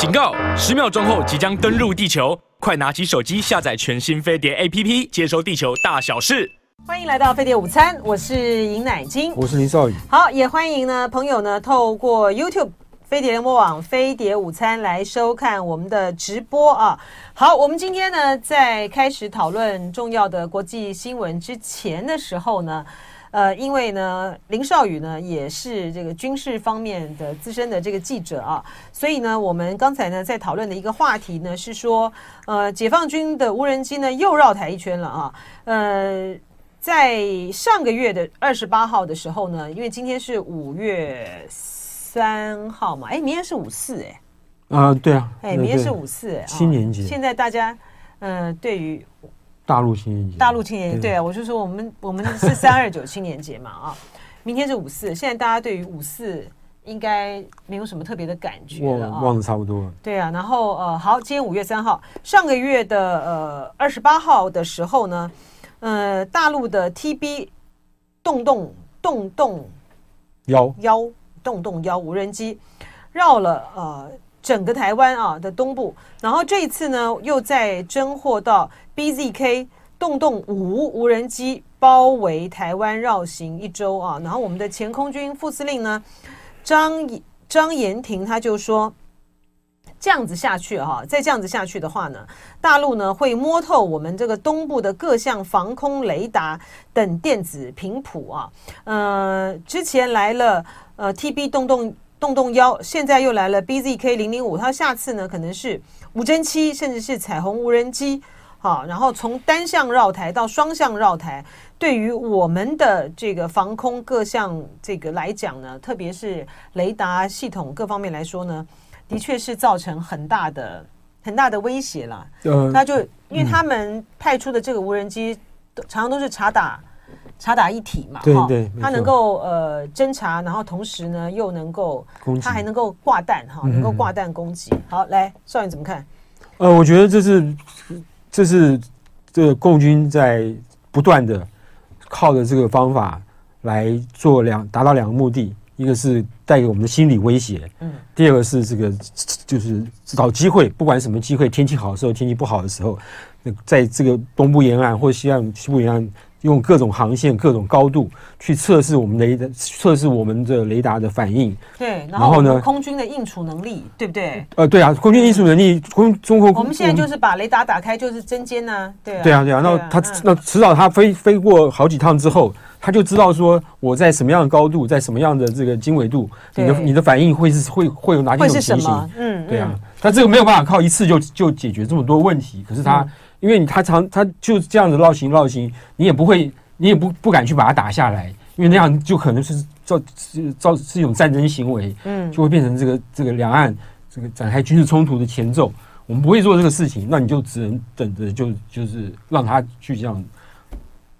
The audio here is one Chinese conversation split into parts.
警告！十秒钟后即将登陆地球，快拿起手机下载全新飞碟 APP，接收地球大小事。欢迎来到飞碟午餐，我是尹乃金，我是林少宇。好，也欢迎呢朋友呢透过 YouTube 飞碟联播网飞碟午餐来收看我们的直播啊。好，我们今天呢在开始讨论重要的国际新闻之前的时候呢。呃，因为呢，林少宇呢也是这个军事方面的资深的这个记者啊，所以呢，我们刚才呢在讨论的一个话题呢是说，呃，解放军的无人机呢又绕台一圈了啊。呃，在上个月的二十八号的时候呢，因为今天是五月三号嘛，哎，明天是五四哎，啊，对啊，哎，明天是五四哎，七年级。现在大家，呃，对于。大陆青年节，大陆青年节，对啊，我就说我们 我们是三二九青年节嘛啊，明天是五四，现在大家对于五四应该没有什么特别的感觉了啊，忘了差不多了。对啊，然后呃，好，今天五月三号，上个月的呃二十八号的时候呢，呃，大陆的 TB 洞洞洞洞幺幺洞洞幺无人机绕了呃。整个台湾啊的东部，然后这一次呢，又在侦获到 BZK 洞洞五无人机包围台湾绕行一周啊，然后我们的前空军副司令呢，张张延廷他就说，这样子下去哈、啊，再这样子下去的话呢，大陆呢会摸透我们这个东部的各项防空雷达等电子频谱啊，呃，之前来了呃 TB 洞洞。洞洞幺，现在又来了 BZK 零零五，它下次呢可能是无侦七，甚至是彩虹无人机，好，然后从单向绕台到双向绕台，对于我们的这个防空各项这个来讲呢，特别是雷达系统各方面来说呢，的确是造成很大的很大的威胁了。嗯，那就因为他们派出的这个无人机，常常都是查打。察打一体嘛，对对，它能够呃侦查，然后同时呢又能够，它还能够挂弹哈，能够挂弹攻击。好，来，少爷怎么看？呃，我觉得这是这是这个共军在不断的靠着这个方法来做两达到两个目的，一个是带给我们的心理威胁，嗯，第二个是这个就是找机会，不管什么机会，天气好的时候，天气不好的时候，在这个东部沿岸或西岸西部沿岸。用各种航线、各种高度去测试我们雷达，测试我们的雷达的反应。对，然后呢，空军的应处能力，对不对？呃，对啊，空军应处能力，空中国。我们现在就是把雷达打开，就是针尖呐，对啊，对啊，对啊。那他那迟早他飞飞过好几趟之后，他就知道说我在什么样的高度，在什么样的这个经纬度，你的你的反应会是会会有哪几种情形？嗯，对啊。他这个没有办法靠一次就就解决这么多问题，可是他。因为你他常他就这样子绕行绕行，你也不会，你也不不敢去把它打下来，因为那样就可能是造是造是一种战争行为，嗯，就会变成这个这个两岸这个展开军事冲突的前奏。我们不会做这个事情，那你就只能等着就就是让他去这样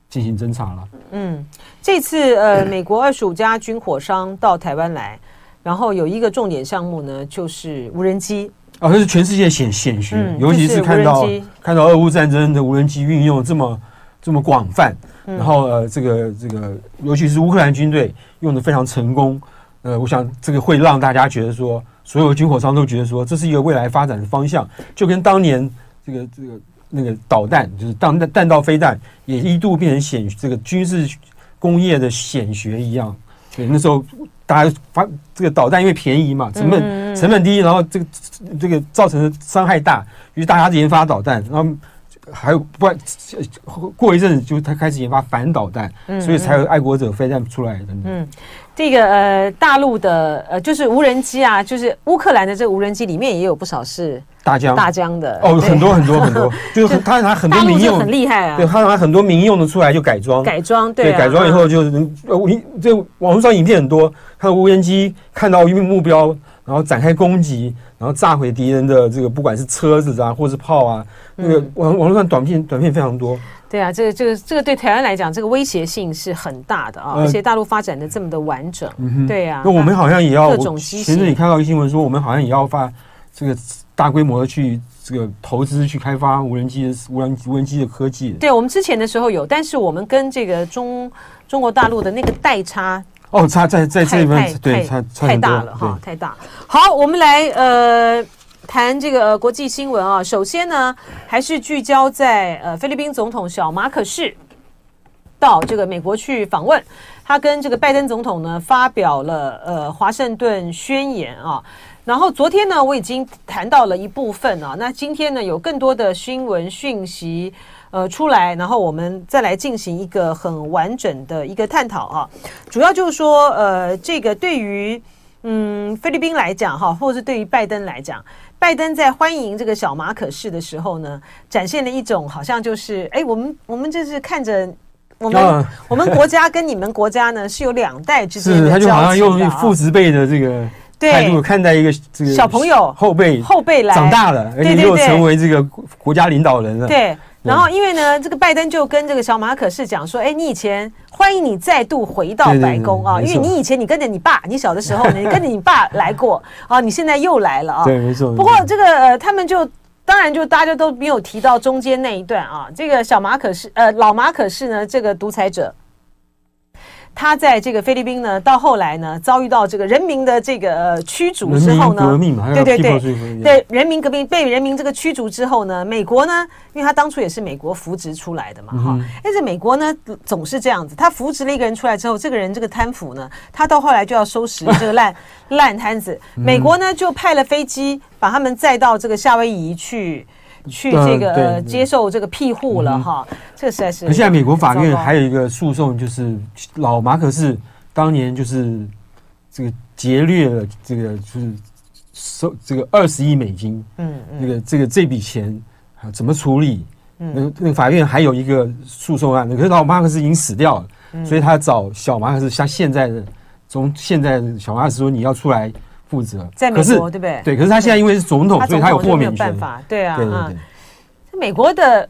进行侦查了。嗯，这次呃，美国二十五家军火商到台湾来，然后有一个重点项目呢，就是无人机。啊，这是全世界显显学，嗯、尤其是看到看到俄乌战争的无人机运用这么这么广泛，嗯、然后呃，这个这个，尤其是乌克兰军队用的非常成功，呃，我想这个会让大家觉得说，所有军火商都觉得说，这是一个未来发展的方向，就跟当年这个这个那个导弹，就是弹弹弹道飞弹，也一度变成显这个军事工业的显学一样，对，那时候。大家发这个导弹因为便宜嘛，成本成本低，然后这个这个造成的伤害大，于是大家研发导弹，然后还有不过一阵子就他开始研发反导弹，所以才有爱国者飞弹出来的。嗯，这个呃大陆的呃就是无人机啊，就是乌克兰的这个无人机里面也有不少是。大疆。大疆的。哦，很多很多很多，就是他拿很多民用很厉害啊，对他拿很多民用的出来就改装，改装对改装以后就是呃，这网络上影片很多，看到无人机看到一个目标，然后展开攻击，然后炸毁敌人的这个不管是车子啊，或是炮啊，那个网网络上短片短片非常多。对啊，这个这个这个对台湾来讲，这个威胁性是很大的啊，而且大陆发展的这么的完整，对啊，那我们好像也要各种机。前阵你看到一个新闻说，我们好像也要发这个。大规模的去这个投资去开发无人机的无人无人机的科技。对，我们之前的时候有，但是我们跟这个中中国大陆的那个代差哦，差在在这边对差太大了哈，太大。好，我们来呃谈这个、呃、国际新闻啊。首先呢，还是聚焦在呃菲律宾总统小马可士到这个美国去访问，他跟这个拜登总统呢发表了呃华盛顿宣言啊。然后昨天呢，我已经谈到了一部分啊。那今天呢，有更多的新闻讯息。呃，出来，然后我们再来进行一个很完整的一个探讨啊。主要就是说，呃，这个对于嗯菲律宾来讲哈，或者是对于拜登来讲，拜登在欢迎这个小马可士的时候呢，展现了一种好像就是，哎，我们我们就是看着我们、啊、我们国家跟你们国家呢是有两代之间是，他就好像用父子辈的这个态度看待一个这个小朋友后辈后辈来长大了，而且又成为这个国家领导人了，对。然后，因为呢，这个拜登就跟这个小马可是讲说：“哎，你以前欢迎你再度回到白宫啊，因为你以前你跟着你爸，你小的时候呢，你跟着你爸来过啊，你现在又来了啊。”对，没错。不过这个呃，他们就当然就大家都没有提到中间那一段啊，这个小马可是呃老马可是呢，这个独裁者。他在这个菲律宾呢，到后来呢，遭遇到这个人民的这个驱逐之后呢，革命嘛，对对对，对人民革命被人民这个驱逐之后呢，美国呢，因为他当初也是美国扶植出来的嘛，哈、嗯，但是美国呢总是这样子，他扶植了一个人出来之后，这个人这个贪腐呢，他到后来就要收拾这个烂 烂摊子，美国呢就派了飞机把他们载到这个夏威夷去。去这个呃接受这个庇护了哈，这个实在是。现在美国法院还有一个诉讼，就是老马可是当年就是这个劫掠了这个就是收这个二十亿美金，嗯，那个这个这笔钱啊怎么处理？嗯，那那个法院还有一个诉讼案，可是老马可是已经死掉了，所以他找小马可是，像现在的从现在的小马可仕说你要出来。负责在美国，对不对？对，可是他现在因为是总统，所以他有豁免权。对啊，对对对。美国的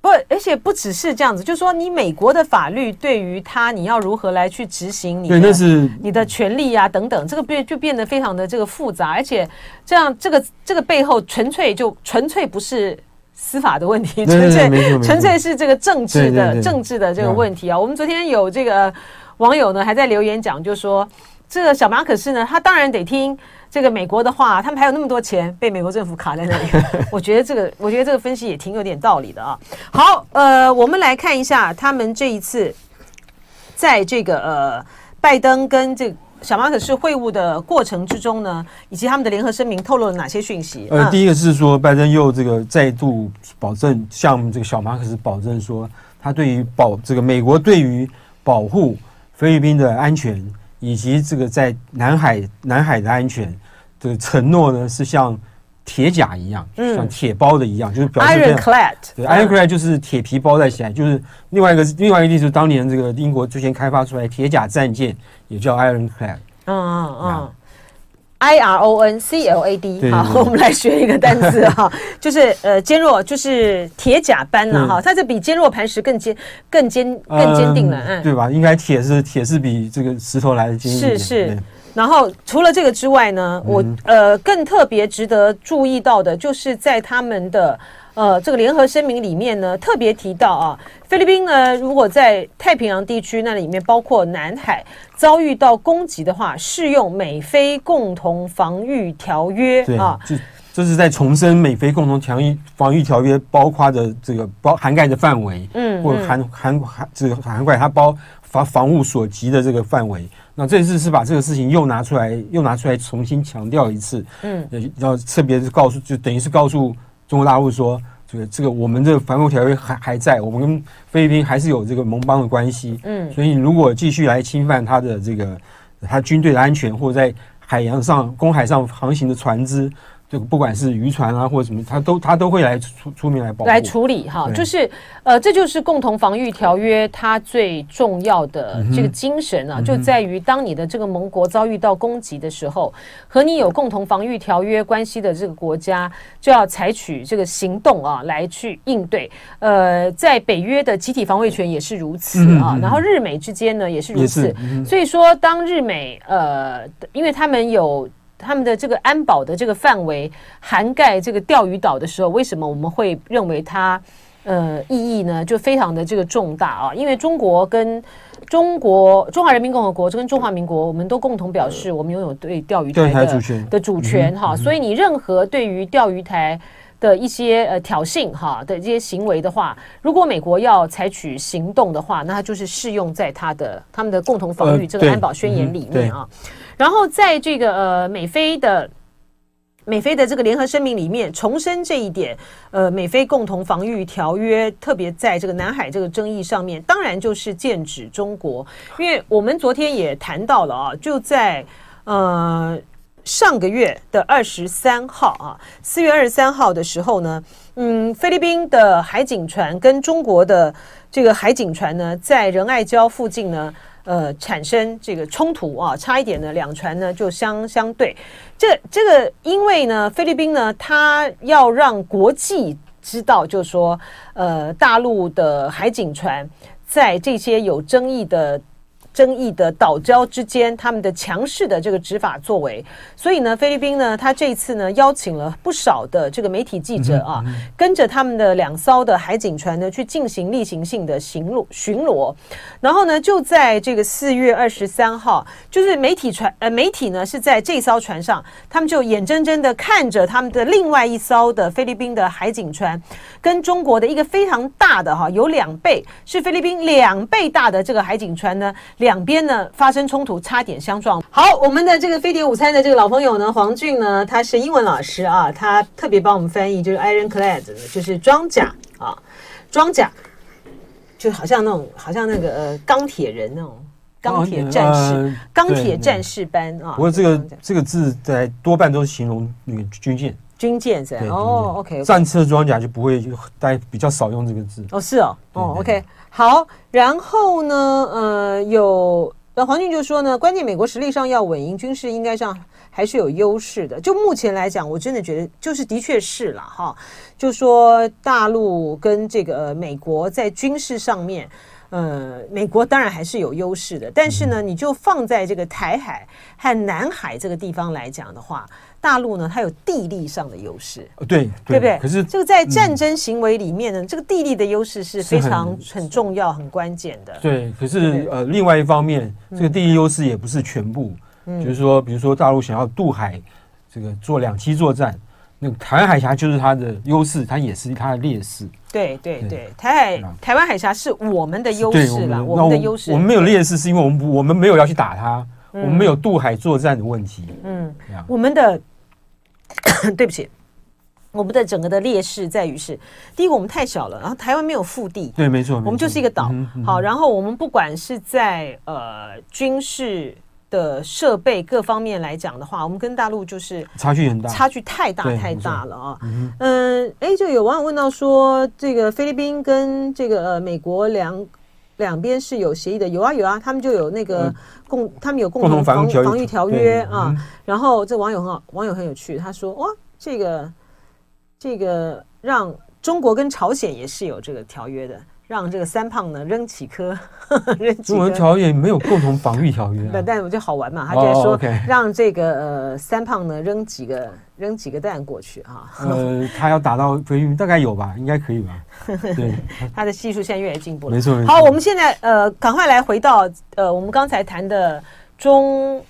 不，而且不只是这样子，就是说你美国的法律对于他，你要如何来去执行你的，对，那是你的权利啊等等，这个变就变得非常的这个复杂，而且这样这个这个背后纯粹就纯粹不是司法的问题，纯粹纯粹是这个政治的政治的这个问题啊。我们昨天有这个网友呢还在留言讲，就说。这个小马可是呢，他当然得听这个美国的话，他们还有那么多钱被美国政府卡在那里。我觉得这个，我觉得这个分析也挺有点道理的啊。好，呃，我们来看一下他们这一次在这个呃拜登跟这个小马可是会晤的过程之中呢，以及他们的联合声明透露了哪些讯息？呃，第一个是说拜登又这个再度保证向这个小马可是保证说，他对于保这个美国对于保护菲律宾的安全。以及这个在南海南海的安全的承诺呢，是像铁甲一样，嗯、像铁包的一样，就是表示 Ironclad，对、嗯、Ironclad 就是铁皮包在起来，就是另外一个另外一个例子，当年这个英国最先开发出来铁甲战舰，也叫 Ironclad。嗯嗯嗯。I R O N C L A D，好，我们来学一个单词哈，就是呃坚若，就是铁甲般了哈，它是比坚若磐石更坚、更坚、更坚定了，嗯，对吧？应该铁是铁是比这个石头来的坚硬。是是。然后除了这个之外呢，我呃更特别值得注意到的，就是在他们的。呃，这个联合声明里面呢，特别提到啊，菲律宾呢，如果在太平洋地区那里面，包括南海遭遇到攻击的话，适用美菲共同防御条约啊。这这是在重申美菲共同防御防御条约包括的这个包涵盖的范围，嗯，或者涵涵涵这个涵盖它包防防务所及的这个范围。那这次是把这个事情又拿出来，又拿出来重新强调一次，嗯，要特别是告诉，就等于是告诉。中国大陆说，这个这个我们这个反恐条约还还在，我们跟菲律宾还是有这个盟邦的关系。嗯，所以如果继续来侵犯他的这个他军队的安全，或者在海洋上、公海上航行的船只。这个不管是渔船啊或者什么，他都他都会来出出面来保护来处理哈，就是呃，这就是共同防御条约它最重要的这个精神啊，就在于当你的这个盟国遭遇到攻击的时候，和你有共同防御条约关系的这个国家就要采取这个行动啊，来去应对。呃，在北约的集体防卫权也是如此啊，然后日美之间呢也是如此，所以说当日美呃，因为他们有。他们的这个安保的这个范围涵盖这个钓鱼岛的时候，为什么我们会认为它呃意义呢，就非常的这个重大啊，因为中国跟中国中华人民共和国这跟中华民国，我们都共同表示我们拥有对钓鱼台的主权。的主权哈，所以你任何对于钓鱼台的一些呃挑衅哈的这些行为的话，如果美国要采取行动的话，那它就是适用在它的他们的共同防御这个安保宣言里面啊。然后在这个呃美菲的美菲的这个联合声明里面重申这一点，呃，美菲共同防御条约特别在这个南海这个争议上面，当然就是剑指中国，因为我们昨天也谈到了啊，就在呃。上个月的二十三号啊，四月二十三号的时候呢，嗯，菲律宾的海警船跟中国的这个海警船呢，在仁爱礁附近呢，呃，产生这个冲突啊，差一点呢，两船呢就相相对。这这个因为呢，菲律宾呢，它要让国际知道，就是说，呃，大陆的海警船在这些有争议的。争议的岛礁之间，他们的强势的这个执法作为，所以呢，菲律宾呢，他这一次呢，邀请了不少的这个媒体记者啊，跟着他们的两艘的海警船呢，去进行例行性的巡逻巡逻。然后呢，就在这个四月二十三号，就是媒体船呃，媒体呢是在这艘船上，他们就眼睁睁的看着他们的另外一艘的菲律宾的海警船，跟中国的一个非常大的哈，有两倍是菲律宾两倍大的这个海警船呢。两边呢发生冲突，差点相撞。好，我们的这个飞碟午餐的这个老朋友呢，黄俊呢，他是英文老师啊，他特别帮我们翻译，就是 Ironclad，就是装甲啊，装甲，就好像那种，好像那个呃钢铁人那种钢铁战士，钢铁战士般啊。不过这个这个字在多半都是形容那个军舰，军舰是哦，OK，战车装甲就不会，大家比较少用这个字。哦，是哦，哦，OK。好，然后呢，呃，有那黄俊就说呢，关键美国实力上要稳赢，军事应该上还是有优势的。就目前来讲，我真的觉得就是的确是了哈。就说大陆跟这个美国在军事上面，呃，美国当然还是有优势的，但是呢，你就放在这个台海和南海这个地方来讲的话。大陆呢，它有地利上的优势，对对不对？可是这个在战争行为里面呢，嗯、这个地利的优势是非常很，很重要、很关键的。对，可是呃，另外一方面，这个地利优势也不是全部，嗯、就是说，比如说大陆想要渡海，这个做两栖作战，那个台湾海峡就是它的优势，它也是它的劣势。对对对，对。台海台湾海峡是我们的优势啦，我们的优势。我们没有劣势，是因为我们我们没有要去打它，嗯、我们没有渡海作战的问题。嗯，我们的。对不起，我们的整个的劣势在于是，第一个我们太小了，然后台湾没有腹地，对，没错，我们就是一个岛。嗯嗯、好，然后我们不管是在呃军事的设备各方面来讲的话，我们跟大陆就是差距很大，差距太大太大了啊。嗯，哎、呃，就有网友问到说，这个菲律宾跟这个呃美国两。两边是有协议的，有啊有啊，他们就有那个共，嗯、他们有共同防防御条约啊。嗯、然后这网友很好，网友很有趣，他说哇，这个这个让中国跟朝鲜也是有这个条约的。让这个三胖呢扔几颗，扔几颗。我们条约没有共同防御条约，但但我觉得好玩嘛，他就说让这个呃三胖呢扔几个扔几个蛋过去啊。呃，他要打到菲律宾大概有吧，应该可以吧？对，他的技术现在越来越进步了。没错。好，我们现在呃赶快来回到呃我们刚才谈的中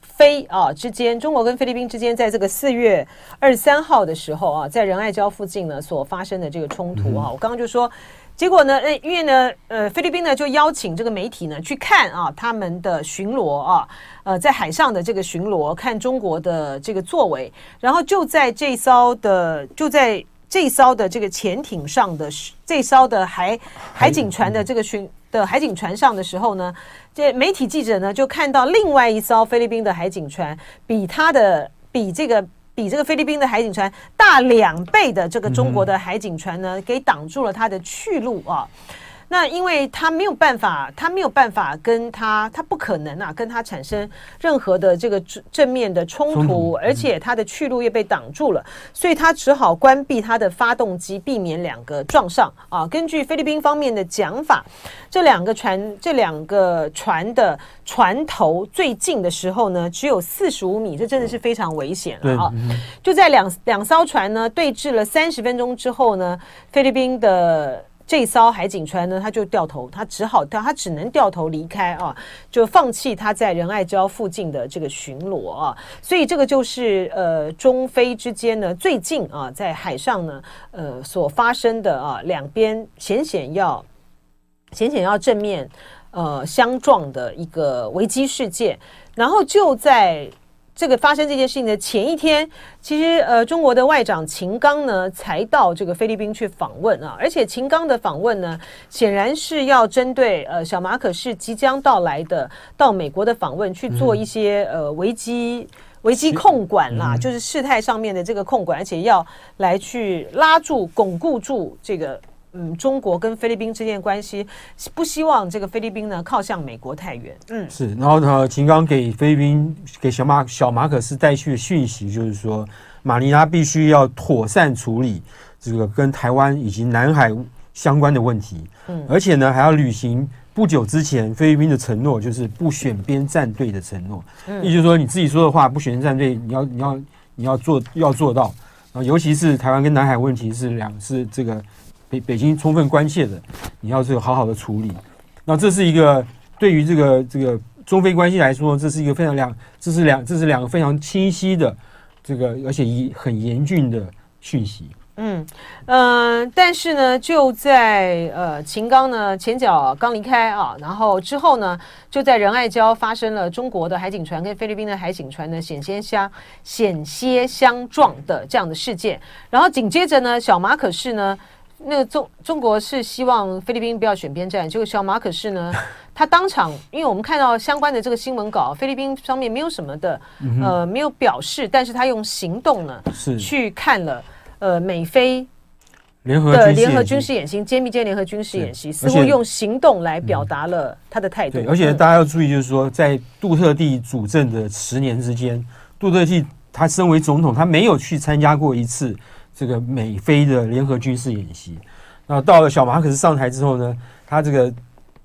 菲啊之间，中国跟菲律宾之间，在这个四月二十三号的时候啊，在仁爱礁附近呢所发生的这个冲突啊，我刚刚就说。结果呢？呃因为呢，呃，菲律宾呢就邀请这个媒体呢去看啊，他们的巡逻啊，呃，在海上的这个巡逻，看中国的这个作为。然后就在这艘的，就在这艘的这个潜艇上的这艘的海海警船的这个巡的海警船上的时候呢，这媒体记者呢就看到另外一艘菲律宾的海警船比他的比这个。比这个菲律宾的海警船大两倍的这个中国的海警船呢，给挡住了它的去路啊。那因为他没有办法，他没有办法跟他，他不可能啊，跟他产生任何的这个正面的冲突，冲突而且他的去路也被挡住了，所以他只好关闭他的发动机，避免两个撞上啊。根据菲律宾方面的讲法，这两个船，这两个船的船头最近的时候呢，只有四十五米，这真的是非常危险了啊！就在两两艘船呢对峙了三十分钟之后呢，菲律宾的。这艘海警船呢，他就掉头，他只好掉，他只能掉头离开啊，就放弃他在仁爱礁附近的这个巡逻啊。所以这个就是呃中菲之间呢最近啊在海上呢呃所发生的啊两边险险要险险要正面呃相撞的一个危机事件，然后就在。这个发生这件事情的前一天，其实呃，中国的外长秦刚呢才到这个菲律宾去访问啊，而且秦刚的访问呢，显然是要针对呃小马可是即将到来的到美国的访问去做一些呃危机危机控管啦，就是事态上面的这个控管，而且要来去拉住巩固住这个。嗯，中国跟菲律宾之间的关系，不希望这个菲律宾呢靠向美国太远。嗯，是。然后呢，秦刚给菲律宾给小马小马可斯带去的讯息就是说，马尼拉必须要妥善处理这个跟台湾以及南海相关的问题。嗯，而且呢，还要履行不久之前菲律宾的承诺，就是不选边站队的承诺。嗯，也就是说，你自己说的话，不选边站队，你要你要你要做要做到。然后，尤其是台湾跟南海问题是两是这个。北北京充分关切的，你要这个好好的处理。那这是一个对于这个这个中非关系来说，这是一个非常两，这是两，这是两个非常清晰的这个，而且以很严峻的讯息。嗯嗯、但是呢，就在呃秦刚呢前脚刚离开啊，然后之后呢，就在仁爱礁发生了中国的海警船跟菲律宾的海警船呢险些相险些相撞的这样的事件。然后紧接着呢，小马可是呢。那个中中国是希望菲律宾不要选边站，结果小马可是呢，他当场，因为我们看到相关的这个新闻稿，菲律宾方面没有什么的，呃，没有表示，但是他用行动呢，是去看了，呃，美菲联合的联合军事演习，歼灭舰联合军事演习，似乎用行动来表达了他的态度。对，而且大家要注意，就是说，在杜特地主政的十年之间，杜特地他身为总统，他没有去参加过一次。这个美菲的联合军事演习，那到了小马可斯上台之后呢，他这个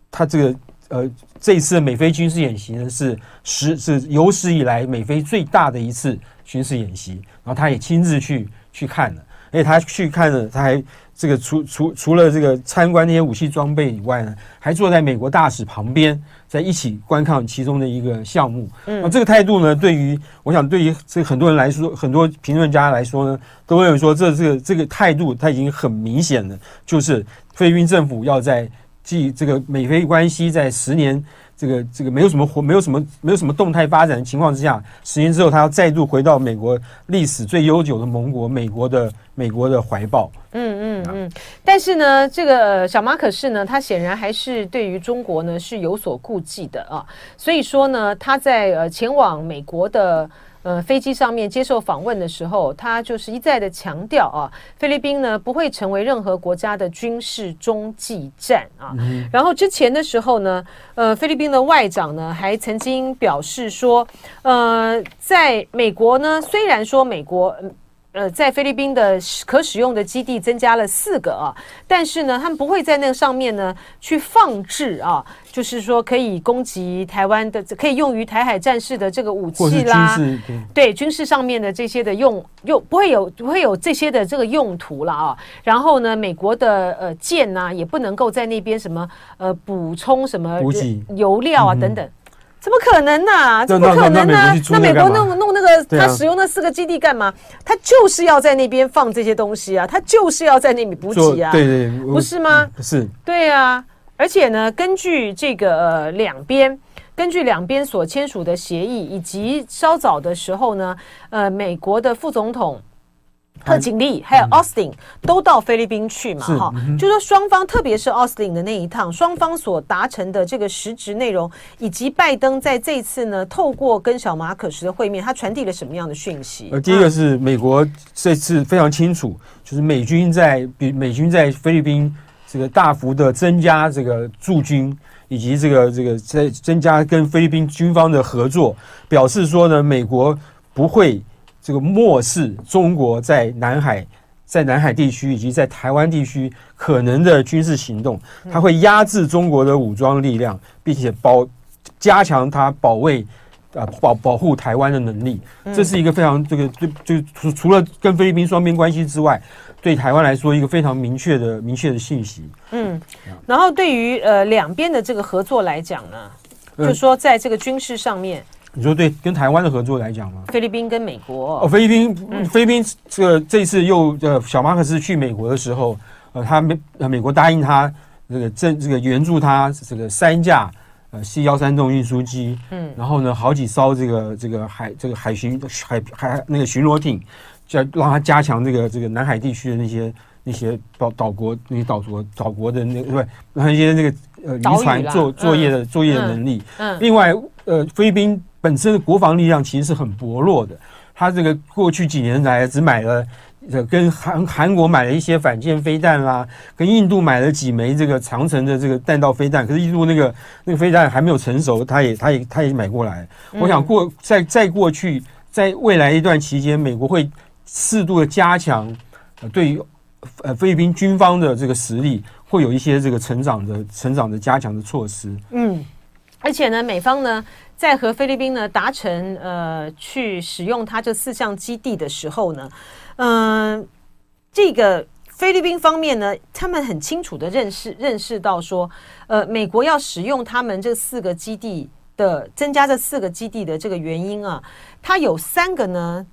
他这个呃这一次美菲军事演习呢是史是有史以来美菲最大的一次军事演习，然后他也亲自去去看了，而且他去看了，他还。这个除除除了这个参观那些武器装备以外呢，还坐在美国大使旁边，在一起观看其中的一个项目。嗯，那这个态度呢，对于我想对于这很多人来说，很多评论家来说呢，都认为说这这个这个态度，他已经很明显了，就是菲律宾政府要在继这个美菲关系在十年。这个这个没有什么活，没有什么没有什么动态发展的情况之下，十年之后他要再度回到美国历史最悠久的盟国美国的美国的怀抱。嗯嗯嗯。但是呢，这个小马可是呢，他显然还是对于中国呢是有所顾忌的啊。所以说呢，他在呃前往美国的。呃，飞机上面接受访问的时候，他就是一再的强调啊，菲律宾呢不会成为任何国家的军事中继站啊。嗯、然后之前的时候呢，呃，菲律宾的外长呢还曾经表示说，呃，在美国呢，虽然说美国。呃，在菲律宾的可使用的基地增加了四个啊，但是呢，他们不会在那个上面呢去放置啊，就是说可以攻击台湾的，可以用于台海战事的这个武器啦，对，对军事上面的这些的用用不会有不会有这些的这个用途了啊。然后呢，美国的呃舰呐也不能够在那边什么呃补充什么油料啊等等。嗯怎么可能呢、啊？怎么可能呢、啊？那美国弄弄那个，他使用那四个基地干嘛？他就是要在那边放这些东西啊，他就是要在那里补给啊，对对，不是吗？是，对啊。而且呢，根据这个呃两边，根据两边所签署的协议，以及稍早的时候呢，呃，美国的副总统。贺锦丽还有奥斯汀都到菲律宾去嘛？哈，就说双方，特别是奥斯汀的那一趟，双方所达成的这个实质内容，以及拜登在这次呢，透过跟小马可仕的会面，他传递了什么样的讯息？呃，第一个是美国这次非常清楚，就是美军在比美军在菲律宾这个大幅的增加这个驻军，以及这个这个在增加跟菲律宾军方的合作，表示说呢，美国不会这个漠视中国在南海、在南海地区以及在台湾地区可能的军事行动，它会压制中国的武装力量，并且保加强它保卫啊保保护台湾的能力。这是一个非常这个就就除除了跟菲律宾双边关系之外。对台湾来说，一个非常明确的、明确的信息。嗯，然后对于呃两边的这个合作来讲呢，嗯、就说在这个军事上面，你说对跟台湾的合作来讲吗？菲律宾跟美国哦，菲律宾，嗯、菲律宾这个这次又呃小马可斯去美国的时候，呃，他美呃美国答应他这个这这个援助他这个三架呃 C 幺三洞运输机，嗯，然后呢好几艘这个这个海这个海巡海海那个巡逻艇。要让他加强这个这个南海地区的那些那些岛岛国那些岛国岛国的那个对，那些那个呃渔船作作业的作业的能力。嗯。另外，呃，菲律宾本身的国防力量其实是很薄弱的。他这个过去几年来只买了呃跟韩韩国买了一些反舰飞弹啦，跟印度买了几枚这个长城的这个弹道飞弹。可是印度那个那个飞弹还没有成熟，他也他也他也买过来。我想过在在过去在未来一段期间，美国会。适度的加强，呃，对于呃菲律宾军方的这个实力，会有一些这个成长的、成长的加强的措施。嗯，而且呢，美方呢在和菲律宾呢达成呃去使用它这四项基地的时候呢，嗯、呃，这个菲律宾方面呢，他们很清楚的认识认识到说，呃，美国要使用他们这四个基地的增加这四个基地的这个原因啊，它有三个呢。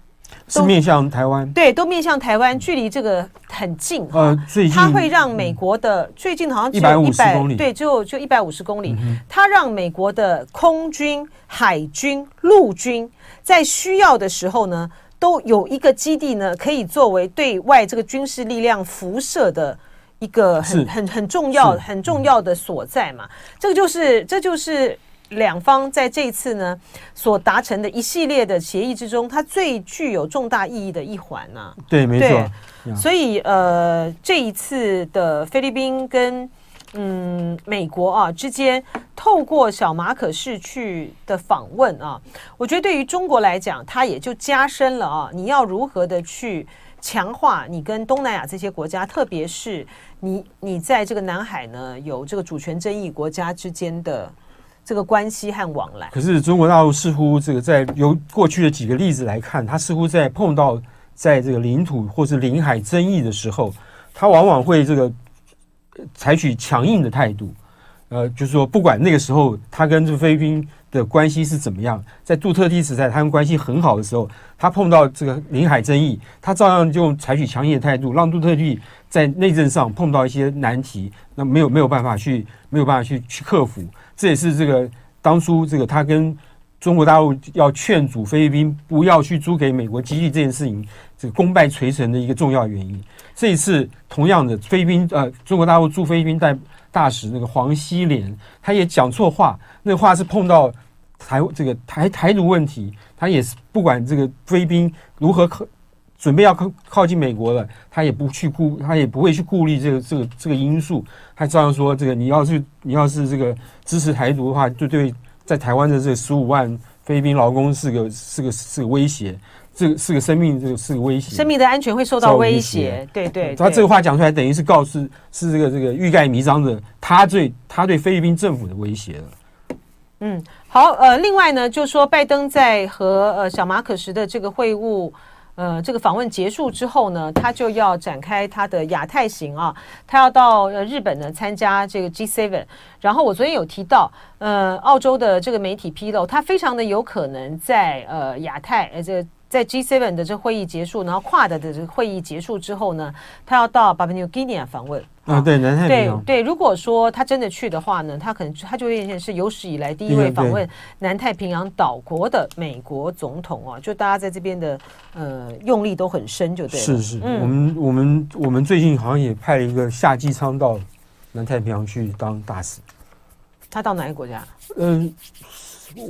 是面向台湾，对，都面向台湾，距离这个很近。呃，它会让美国的、嗯、最近好像只有一百五十公里，对，就就一百五十公里。它让美国的空军、海军、陆军在需要的时候呢，都有一个基地呢，可以作为对外这个军事力量辐射的一个很很很重要、很重要的所在嘛。这个就是，这就是。两方在这一次呢所达成的一系列的协议之中，它最具有重大意义的一环呢、啊。对，没错。所以呃，这一次的菲律宾跟嗯美国啊之间，透过小马可仕去的访问啊，我觉得对于中国来讲，它也就加深了啊，你要如何的去强化你跟东南亚这些国家，特别是你你在这个南海呢有这个主权争议国家之间的。这个关系和往来，可是中国大陆似乎这个在由过去的几个例子来看，它似乎在碰到在这个领土或是领海争议的时候，它往往会这个采取强硬的态度。呃，就是说，不管那个时候它跟这个菲律宾的关系是怎么样，在杜特地时代他们关系很好的时候，他碰到这个领海争议，他照样就采取强硬的态度，让杜特地在内政上碰到一些难题，那没有没有办法去没有办法去去克服。这也是这个当初这个他跟中国大陆要劝阻菲律宾不要去租给美国基地这件事情，这个功败垂成的一个重要原因。这一次同样的，菲律宾呃中国大陆驻菲律宾代大使那个黄希连，他也讲错话，那话是碰到台这个台台独问题，他也是不管这个菲律宾如何靠。准备要靠靠近美国了，他也不去顾，他也不会去顾虑这个这个这个因素，他照样说这个你要是你要是这个支持台独的话，就对在台湾的这十五万菲律宾劳工是个是个是个威胁，这个是个生命这个是个威胁，生命的安全会受到威胁。对对，对，他这个话讲出来，等于是告诉是这个这个欲盖弥彰的，他对他对菲律宾政府的威胁了。嗯，好，呃，另外呢，就说拜登在和呃小马可什的这个会晤。呃，这个访问结束之后呢，他就要展开他的亚太行啊，他要到呃日本呢参加这个 G seven。然后我昨天有提到，呃，澳洲的这个媒体披露，他非常的有可能在呃亚太呃这个。在 G7 的这会议结束，然后跨的的这个会议结束之后呢，他要到巴布亚纽几内亚访问啊，对，南太平洋。对对，如果说他真的去的话呢，他可能他就会变成是有史以来第一位访问南太平洋岛国的美国总统啊，就大家在这边的呃用力都很深，就对了。是是，嗯、我们我们我们最近好像也派了一个夏季昌到南太平洋去当大使。他到哪个国家？嗯，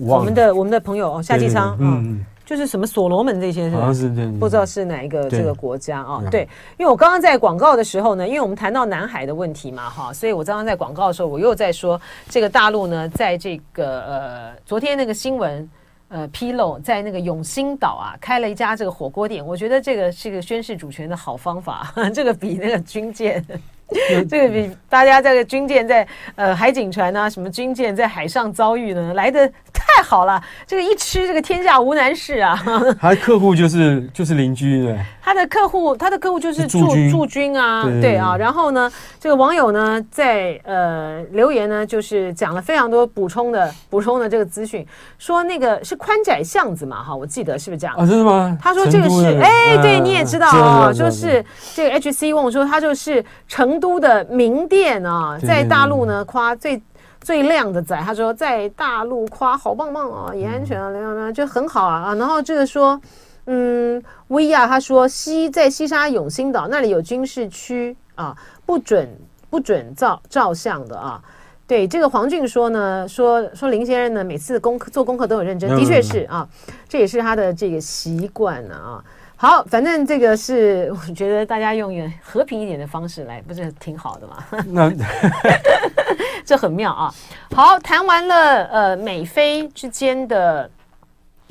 我们的我们的朋友夏季昌，嗯。就是什么所罗门这些是吧？好像是对，不知道是哪一个这个国家啊？对，对，因为我刚刚在广告的时候呢，因为我们谈到南海的问题嘛，哈，所以我刚刚在广告的时候，我又在说这个大陆呢，在这个呃昨天那个新闻。呃，披露在那个永兴岛啊，开了一家这个火锅店，我觉得这个是个宣示主权的好方法，这个比那个军舰。这个比大家这个军舰在呃海警船啊，什么军舰在海上遭遇呢，来的太好了。这个一吃，这个天下无难事啊。他的客户就是就是邻居对。他的客户，他的客户就是驻驻军啊，对，对啊。然后呢，这个网友呢在呃留言呢，就是讲了非常多补充的补充的这个资讯，说那个是宽窄巷子嘛，哈，我记得是不是这样？啊，真的吗？他说这个是，哎，对，你也知道啊，就是这个 HC 问我说他就是成。都的名店啊，在大陆呢夸最最靓的仔，他说在大陆夸好棒棒啊，也安全啊，那样呢就很好啊啊。然后这个说，嗯，威亚他说西在西沙永兴岛那里有军事区啊，不准不准照照相的啊。对这个黄俊说呢，说说林先生呢每次功课做功课都很认真，的确是啊，这也是他的这个习惯呢啊。好，反正这个是我觉得大家用一个和平一点的方式来，不是挺好的吗？那 这很妙啊！好，谈完了呃美菲之间的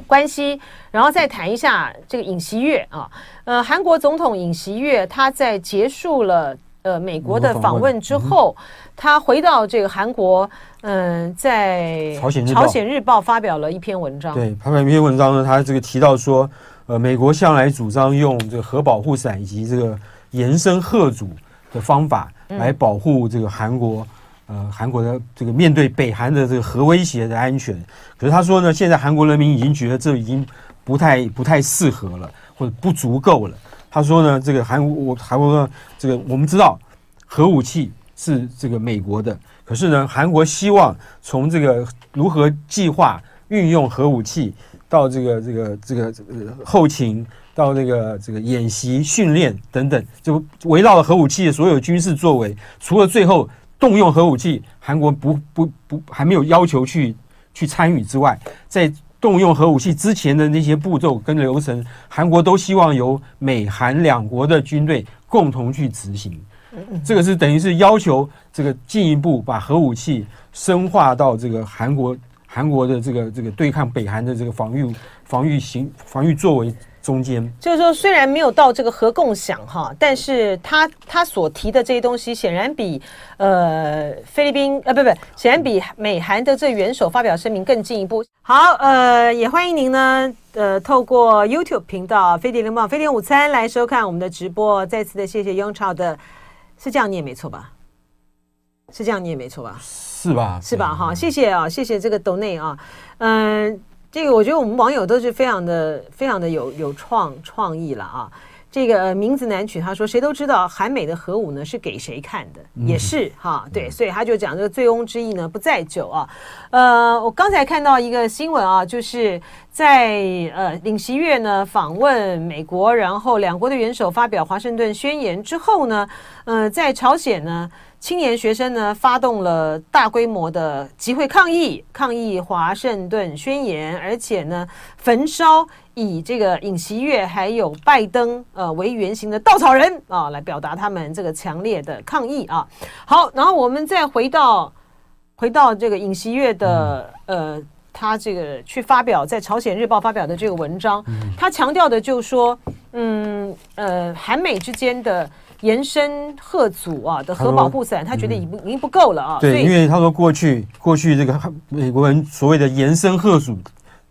关系，然后再谈一下这个尹锡悦啊，呃，韩国总统尹锡悦他在结束了呃美国的访问之后，嗯、他回到这个韩国，嗯、呃，在朝鲜朝鲜日报发表了一篇文章。对，发表一篇文章呢，他这个提到说。呃，美国向来主张用这个核保护伞以及这个延伸核阻的方法来保护这个韩国，呃，韩国的这个面对北韩的这个核威胁的安全。可是他说呢，现在韩国人民已经觉得这已经不太不太适合了，或者不足够了。他说呢，这个韩国韩国呢，这个我们知道核武器是这个美国的，可是呢，韩国希望从这个如何计划运用核武器。到这个这个这个这个后勤，到这个这个演习训练等等，就围绕了核武器的所有军事作为。除了最后动用核武器，韩国不不不还没有要求去去参与之外，在动用核武器之前的那些步骤跟流程，韩国都希望由美韩两国的军队共同去执行。这个是等于是要求这个进一步把核武器深化到这个韩国。韩国的这个这个对抗北韩的这个防御防御型防御作为中间，就是说虽然没有到这个核共享哈，但是他他所提的这些东西显然比呃菲律宾呃不不显然比美韩的这元首发表声明更进一步。好呃也欢迎您呢呃透过 YouTube 频道飞碟联盟飞碟午餐来收看我们的直播。再次的谢谢雍超的，是这样你也没错吧？是这样你也没错吧？是吧？是吧？哈，谢谢啊，谢谢这个 donate 啊，嗯，这个我觉得我们网友都是非常的、非常的有有创创意了啊。这个名字难取，他说谁都知道韩美的核武呢是给谁看的，也是哈，对，所以他就讲这个醉翁之意呢不在酒啊。呃，我刚才看到一个新闻啊，就是在呃尹锡悦呢访问美国，然后两国的元首发表华盛顿宣言之后呢，呃，在朝鲜呢。青年学生呢发动了大规模的集会抗议，抗议华盛顿宣言，而且呢焚烧以这个尹锡悦还有拜登呃为原型的稻草人啊，来表达他们这个强烈的抗议啊。好，然后我们再回到回到这个尹锡悦的呃，他这个去发表在朝鲜日报发表的这个文章，他强调的就是说，嗯呃，韩美之间的。延伸吓阻啊的核保护伞，他觉得已不已经不够了啊。对，因为他说过去过去这个美国人所谓的延伸吓阻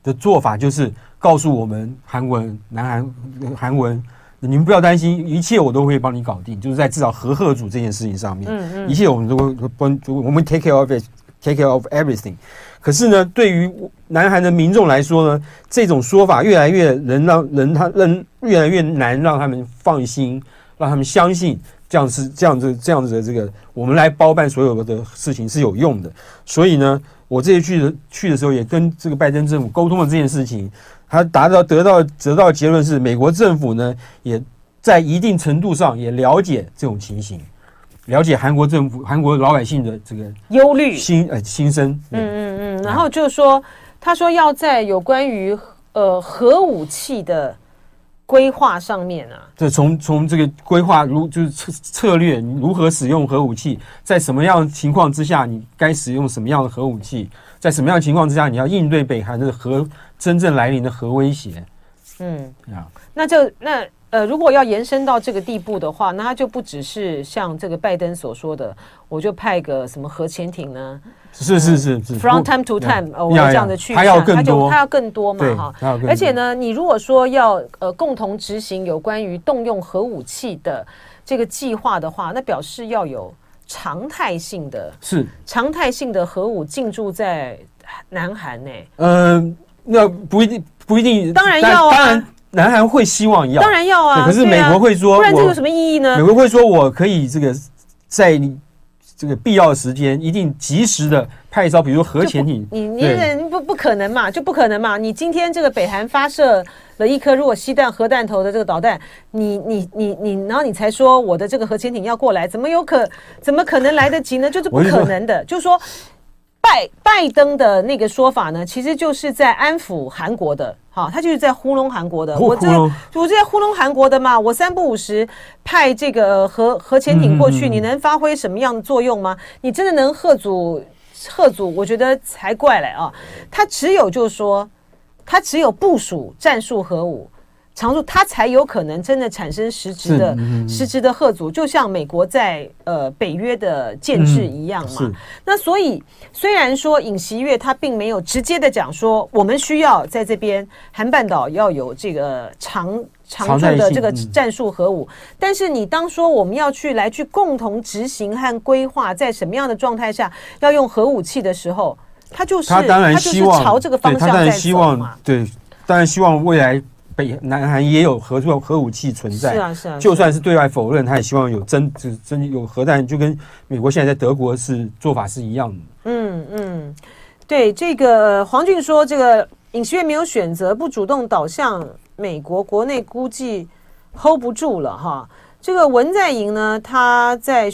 的做法，就是告诉我们韩国人、南韩韩国人，你们不要担心，一切我都会帮你搞定。就是在至少核吓阻这件事情上面，嗯嗯，一切我们都会帮，我们 take care of it，take care of everything。可是呢，对于南韩的民众来说呢，这种说法越来越能让人他人越来越难让他们放心。让他们相信这样是这样子这样子的这个，我们来包办所有的事情是有用的。所以呢，我这次去的去的时候也跟这个拜登政府沟通了这件事情，他达到得到得到结论是，美国政府呢也在一定程度上也了解这种情形，了解韩国政府韩国老百姓的这个忧虑心呃心声。嗯嗯嗯，然后就是说，他说要在有关于。呃核武器的规划上面啊，这从从这个规划如就是策策略，你如何使用核武器，在什么样的情况之下，你该使用什么样的核武器，在什么样的情况之下，你要应对北韩的核真正来临的核威胁。嗯，啊，那就那。呃，如果要延伸到这个地步的话，那他就不只是像这个拜登所说的，我就派个什么核潜艇呢？是是是是，from time to time，我这样的去，他要更多，他要更多嘛哈。而且呢，你如果说要呃共同执行有关于动用核武器的这个计划的话，那表示要有常态性的，是常态性的核武进驻在南韩呢？嗯，那不一定，不一定，当然要啊。南韩会希望要，当然要啊。可是美国会说，不然这有什么意义呢？美国会说，我可以这个在你这个必要的时间，一定及时的派一艘，比如说核潜艇。你你人不不可能嘛，就不可能嘛。你今天这个北韩发射了一颗如果西弹核弹头的这个导弹，你你你你，然后你才说我的这个核潜艇要过来，怎么有可怎么可能来得及呢？就是不可能的，就是说。拜拜登的那个说法呢，其实就是在安抚韩国的，哈，他就是在糊弄韩国的。我这我这在糊弄韩国的嘛，我三不五时派这个核核潜艇过去，你能发挥什么样的作用吗？你真的能吓阻吓阻？我觉得才怪嘞啊！他只有就是说，他只有部署战术核武。常驻，它才有可能真的产生实质的、嗯、实质的吓阻，就像美国在呃北约的建制一样嘛。嗯、那所以虽然说尹锡悦他并没有直接的讲说我们需要在这边韩半岛要有这个长常驻的这个战术核武，嗯、但是你当说我们要去来去共同执行和规划在什么样的状态下要用核武器的时候，他就是他当然希望朝这个方向在走嘛。对，当然希望未来。北南韩也有核作核武器存在，是啊是啊，就算是对外否认，他也希望有真就是真有核弹，就跟美国现在在德国是做法是一样的。嗯嗯，对这个黄俊说，这个尹锡悦没有选择，不主动导向美国，国内估计 hold 不住了哈。这个文在寅呢，他在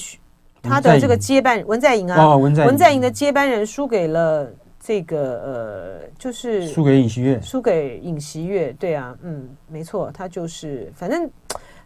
他的这个接班文在寅啊，哦、文在文在寅的接班人输给了。这个呃，就是输给尹锡悦，输给尹锡悦，对啊，嗯，没错，他就是，反正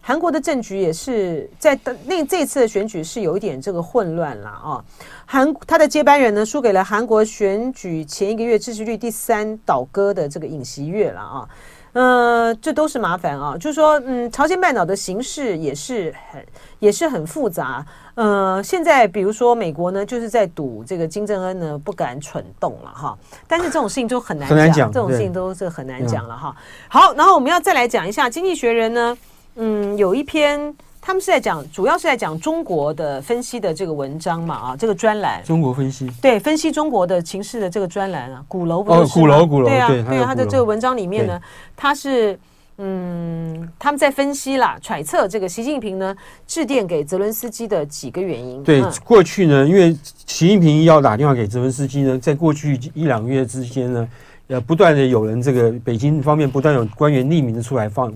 韩国的政局也是在那这次的选举是有一点这个混乱了啊。韩他的接班人呢，输给了韩国选举前一个月支持率第三倒戈的这个尹锡悦了啊。呃，这都是麻烦啊，就是说，嗯，朝鲜半岛的形势也是很也是很复杂。呃，现在比如说美国呢，就是在赌这个金正恩呢不敢蠢动了哈。但是这种事情就很难讲，难讲这种事情都是很难讲了哈。好，然后我们要再来讲一下《经济学人》呢，嗯，有一篇他们是在讲，主要是在讲中国的分析的这个文章嘛啊，这个专栏。中国分析。对，分析中国的情势的这个专栏啊，鼓楼不是哦，鼓楼鼓楼对啊，对，对啊，他的这个文章里面呢，他是。嗯，他们在分析啦，揣测这个习近平呢致电给泽伦斯基的几个原因。对，嗯、过去呢，因为习近平要打电话给泽伦斯基呢，在过去一两个月之间呢，呃，不断的有人这个北京方面不断有官员匿名的出来放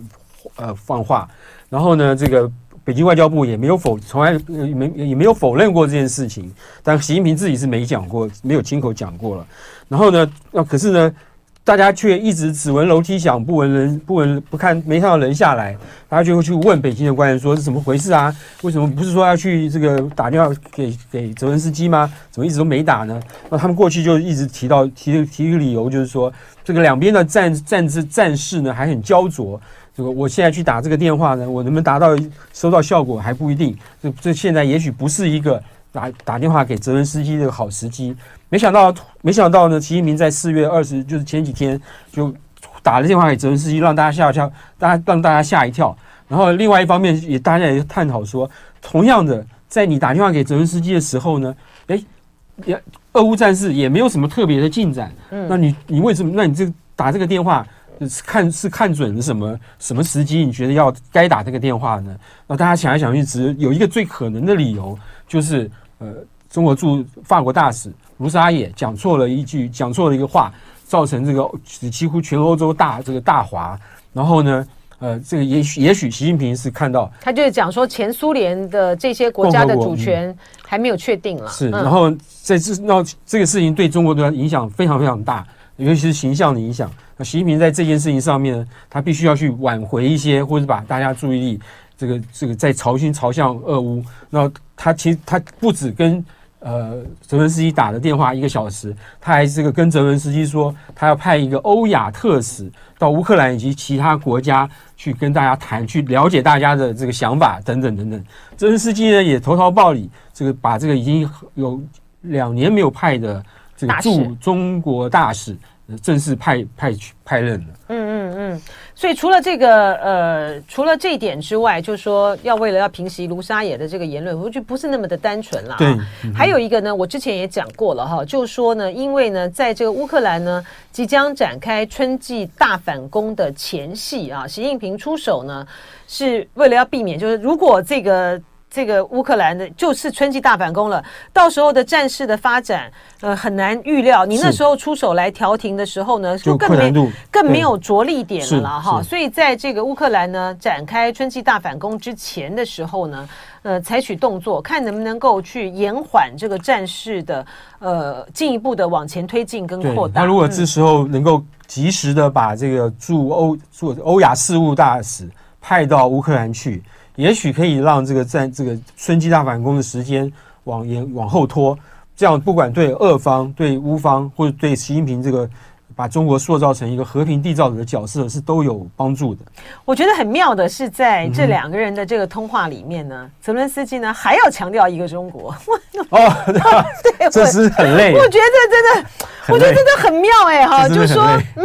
呃放话，然后呢，这个北京外交部也没有否从来没也没有否认过这件事情，但习近平自己是没讲过，没有亲口讲过了。然后呢，那可是呢。大家却一直只闻楼梯响，不闻人，不闻不看，没看到人下来。大家就会去问北京的官员说：“是怎么回事啊？为什么不是说要去这个打电话给给泽文斯基吗？怎么一直都没打呢？”那他们过去就一直提到提提一个理由，就是说这个两边的战战事战事呢还很焦灼。这个我现在去打这个电话呢，我能不能达到收到效果还不一定。这这现在也许不是一个打打电话给泽伦斯基的好时机。没想到，没想到呢，习近平在四月二十，就是前几天就打了电话给泽伦斯基，让大家吓一跳，大家让大家吓一跳。然后另外一方面也大家也探讨说，同样的，在你打电话给泽伦斯基的时候呢，诶，也俄乌战事也没有什么特别的进展。嗯，那你你为什么？那你这打这个电话是看是看准了什么什么时机？你觉得要该打这个电话呢？那大家想来想去，只有一个最可能的理由，就是呃，中国驻法国大使。卢沙野讲错了一句，讲错了一个话，造成这个几乎全欧洲大这个大滑。然后呢，呃，这个也许也许习近平是看到，他就是讲说前苏联的这些国家的主权还没有确定了。是，然后在这那这个事情对中国的影响非常非常大，尤其是形象的影响。那习近平在这件事情上面呢，他必须要去挽回一些，或者把大家注意力这个这个在朝心朝向俄乌。那他其实他不止跟呃泽伦斯基打了电话一个小时，他还这个跟泽伦斯基说，他要派一个欧亚特使到乌克兰以及其他国家去跟大家谈，去了解大家的这个想法等等等等。泽伦斯基呢也投桃报李，这个把这个已经有两年没有派的这个驻中国大使。正式派派去派任了。嗯嗯嗯，所以除了这个呃，除了这一点之外，就是说要为了要平息卢沙野的这个言论，我觉得不是那么的单纯了。对，嗯、还有一个呢，我之前也讲过了哈，就是说呢，因为呢，在这个乌克兰呢即将展开春季大反攻的前夕啊，习近平出手呢，是为了要避免，就是如果这个。这个乌克兰的就是春季大反攻了，到时候的战事的发展，呃，很难预料。你那时候出手来调停的时候呢，就更没更没有着力点了啦哈。所以在这个乌克兰呢展开春季大反攻之前的时候呢，呃，采取动作，看能不能够去延缓这个战事的呃进一步的往前推进跟扩大。那如果这时候能够及时的把这个驻欧驻欧亚事务大使派到乌克兰去。也许可以让这个在这个春季大反攻的时间往延往后拖，这样不管对俄方、对乌方或者对习近平这个把中国塑造成一个和平缔造者的角色是都有帮助的。我觉得很妙的是，在这两个人的这个通话里面呢，泽伦斯基呢还要强调一个中国。哦，对，这是很累。我觉得真的，我觉得真的很妙哎哈，就是说，嗯，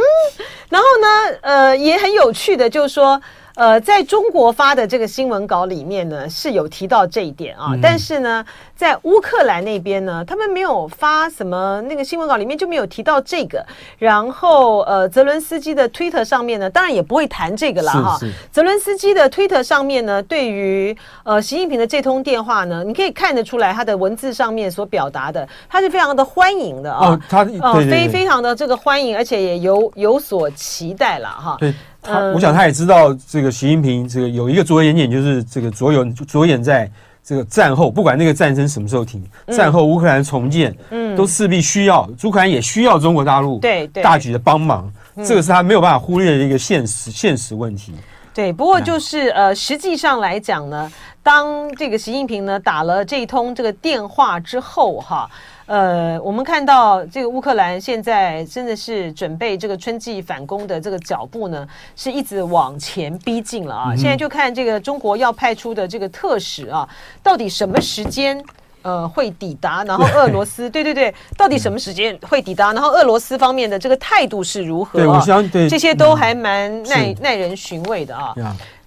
然后呢，呃，也很有趣的，就是说。呃，在中国发的这个新闻稿里面呢，是有提到这一点啊。嗯、但是呢，在乌克兰那边呢，他们没有发什么那个新闻稿里面就没有提到这个。然后，呃，泽伦斯基的推特上面呢，当然也不会谈这个了哈。泽伦斯基的推特上面呢，对于呃习近平的这通电话呢，你可以看得出来他的文字上面所表达的，他是非常的欢迎的啊。哦，他呃非非常的这个欢迎，而且也有有所期待了哈。对。他，我想他也知道这个习近平这个有一个着眼点，就是这个着眼着眼在这个战后，不管那个战争什么时候停，战后乌克兰重建，嗯，都势必需要乌克兰也需要中国大陆对大局的帮忙，这个是他没有办法忽略的一个现实现实问题。对，不过就是呃，实际上来讲呢，当这个习近平呢打了这一通这个电话之后，哈。呃，我们看到这个乌克兰现在真的是准备这个春季反攻的这个脚步呢，是一直往前逼近了啊。嗯、现在就看这个中国要派出的这个特使啊，到底什么时间呃会抵达？然后俄罗斯，对对对，到底什么时间会抵达？然后俄罗斯方面的这个态度是如何？啊？这些都还蛮耐、嗯、耐人寻味的啊。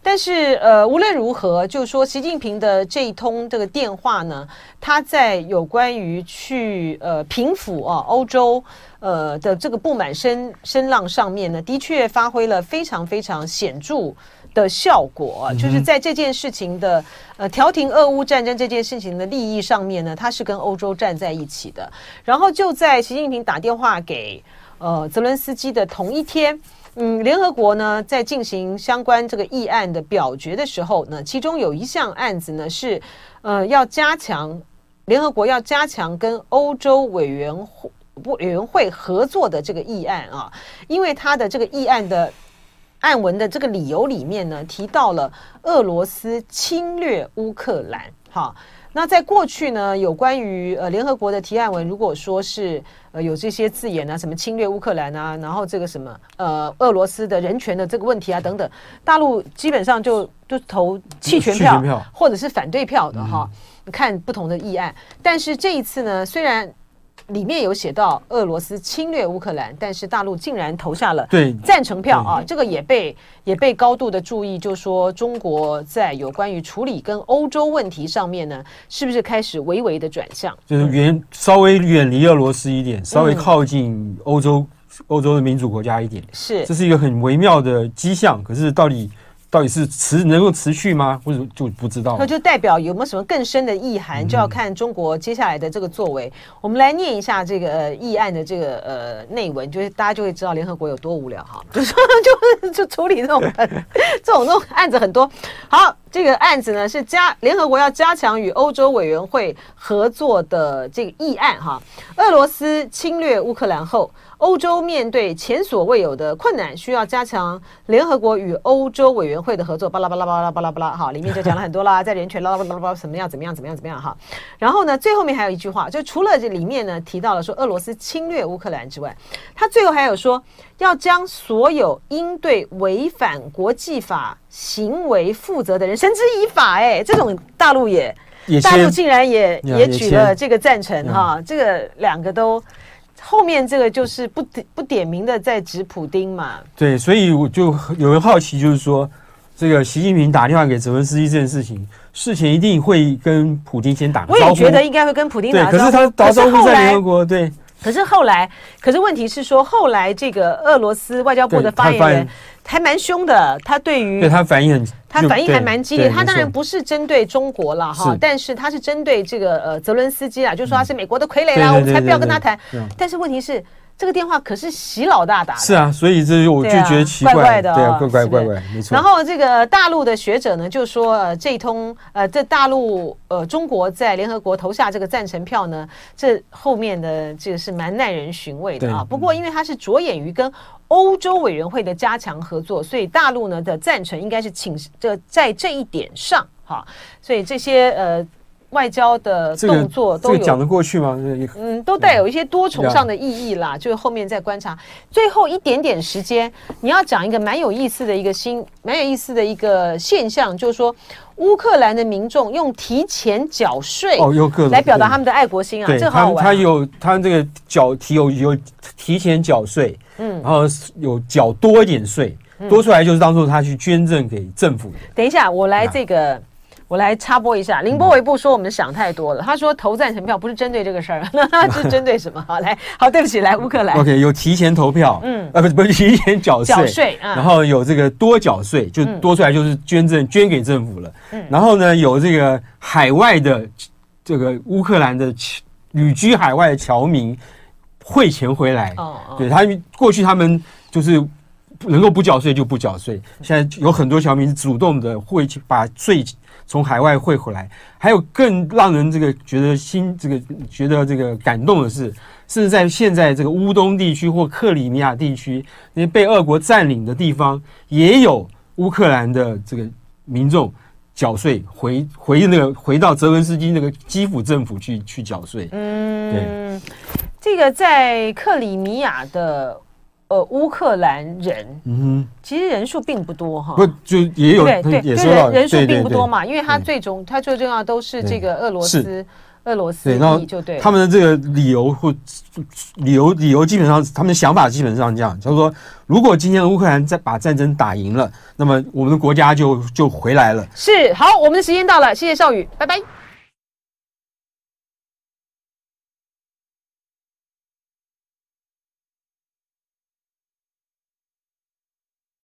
但是，呃，无论如何，就是说，习近平的这一通这个电话呢，他在有关于去呃平抚啊欧洲呃的这个不满声声浪上面呢，的确发挥了非常非常显著的效果。就是在这件事情的呃调停俄乌战争这件事情的利益上面呢，他是跟欧洲站在一起的。然后就在习近平打电话给呃泽伦斯基的同一天。嗯，联合国呢在进行相关这个议案的表决的时候呢，其中有一项案子呢是，呃，要加强联合国要加强跟欧洲委员会委员会合作的这个议案啊，因为他的这个议案的案文的这个理由里面呢，提到了俄罗斯侵略乌克兰，哈。那在过去呢，有关于呃联合国的提案文，如果说是呃有这些字眼啊，什么侵略乌克兰啊，然后这个什么呃俄罗斯的人权的这个问题啊等等，大陆基本上就就投弃权票，票或者是反对票的哈。嗯、看不同的议案，但是这一次呢，虽然。里面有写到俄罗斯侵略乌克兰，但是大陆竟然投下了赞成票啊！这个也被也被高度的注意，就说中国在有关于处理跟欧洲问题上面呢，是不是开始微微的转向？就是远稍微远离俄罗斯一点，稍微靠近欧洲欧洲的民主国家一点，是这是一个很微妙的迹象。可是到底？到底是持能够持续吗？或者就不知道？那就代表有没有什么更深的意涵，就要看中国接下来的这个作为。嗯、我们来念一下这个呃议案的这个呃内文，就是大家就会知道联合国有多无聊哈。就说就就处理这种 这种这种案子很多。好，这个案子呢是加联合国要加强与欧洲委员会合作的这个议案哈。俄罗斯侵略乌克兰后。欧洲面对前所未有的困难，需要加强联合国与欧洲委员会的合作。巴拉巴拉巴拉巴拉巴拉，哈，里面就讲了很多啦，在人权啦啦啦啦怎么样怎么样怎么样怎么样哈。然后呢，最后面还有一句话，就除了这里面呢提到了说俄罗斯侵略乌克兰之外，他最后还有说要将所有应对违反国际法行为负责的人绳之以法。哎，这种大陆也，大陆竟然也也，也举了这个赞成哈，这个两个都。后面这个就是不点不点名的在指普丁嘛？对，所以我就有人好奇，就是说这个习近平打电话给泽文斯基这件事情，事前一定会跟普丁先打个招呼。我也觉得应该会跟普丁打招呼。对，可是他打招呼在联合国，对。可是后来，可是问题是说，后来这个俄罗斯外交部的发言人还蛮凶的，他对于对他反应很，他反应还蛮激烈。他当然不是针对中国了哈，但是他是针对这个呃泽伦斯基啊，就说他是美国的傀儡啦，我们才不要跟他谈。但是问题是。这个电话可是习老大打的，是啊，所以这就我就觉得奇怪，怪怪的，对啊，怪怪怪怪，没错。然后这个大陆的学者呢，就说呃，这一通呃，这大陆呃，中国在联合国投下这个赞成票呢，这后面的这个是蛮耐人寻味的啊。不过因为它是着眼于跟欧洲委员会的加强合作，所以大陆呢的赞成应该是请这在这一点上哈，所以这些呃。外交的动作都有讲得过去吗？嗯，都带有一些多重上的意义啦。就是后面再观察，最后一点点时间，你要讲一个蛮有意思的一个新、蛮有意思的一个现象，就是说乌克兰的民众用提前缴税哦，有个来表达他们的爱国心啊。这好玩。他有他这个缴提有有提前缴税，嗯，然后有缴多一点税，多出来就是当做他去捐赠给政府。等一下，我来这个。我来插播一下，凌波微步说我们想太多了。他说投赞成票不是针对这个事儿，那他是针对什么？好，来，好，对不起，来乌克兰。OK，有提前投票，嗯，呃，不是不是提前缴税，缴税，然后有这个多缴税，就多出来就是捐赠捐给政府了。嗯，然后呢，有这个海外的这个乌克兰的旅居海外的侨民汇钱回来。哦哦，对他过去他们就是能够不缴税就不缴税，现在有很多侨民主动的会去把税。从海外汇回来，还有更让人这个觉得心这个觉得这个感动的是，是在现在这个乌东地区或克里米亚地区那些被俄国占领的地方，也有乌克兰的这个民众缴税回回那个回到泽文斯基那个基辅政府去去缴税。嗯，对，这个在克里米亚的。呃，乌克兰人，嗯哼，其实人数并不多哈，不就也有对对，就人人数并不多嘛，因为他最终他最重要都是这个俄罗斯，俄罗斯对，然后就对他们的这个理由或理由理由基本上他们的想法基本上这样，就是说，如果今天乌克兰再把战争打赢了，那么我们的国家就就回来了。是好，我们的时间到了，谢谢少宇，拜拜。